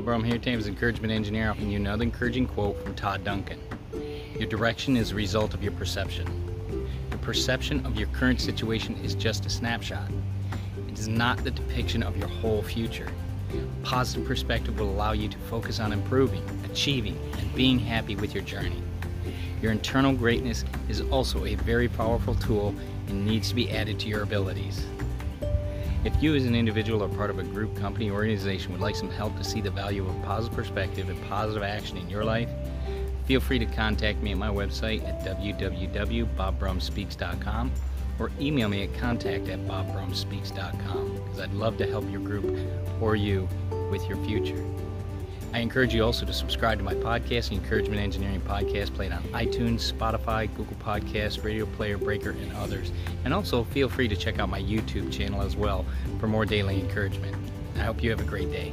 Bob Brum here, Thames Encouragement Engineer, offering you another encouraging quote from Todd Duncan. Your direction is a result of your perception. Your perception of your current situation is just a snapshot. It is not the depiction of your whole future. Positive perspective will allow you to focus on improving, achieving, and being happy with your journey. Your internal greatness is also a very powerful tool and needs to be added to your abilities. If you, as an individual or part of a group, company, or organization, would like some help to see the value of positive perspective and positive action in your life, feel free to contact me at my website at www.bobbrumspeaks.com or email me at contact at bobbrumspeaks.com because I'd love to help your group or you with your future. I encourage you also to subscribe to my podcast, the Encouragement Engineering Podcast, played on iTunes, Spotify, Google Podcasts, Radio Player, Breaker, and others. And also feel free to check out my YouTube channel as well for more daily encouragement. I hope you have a great day.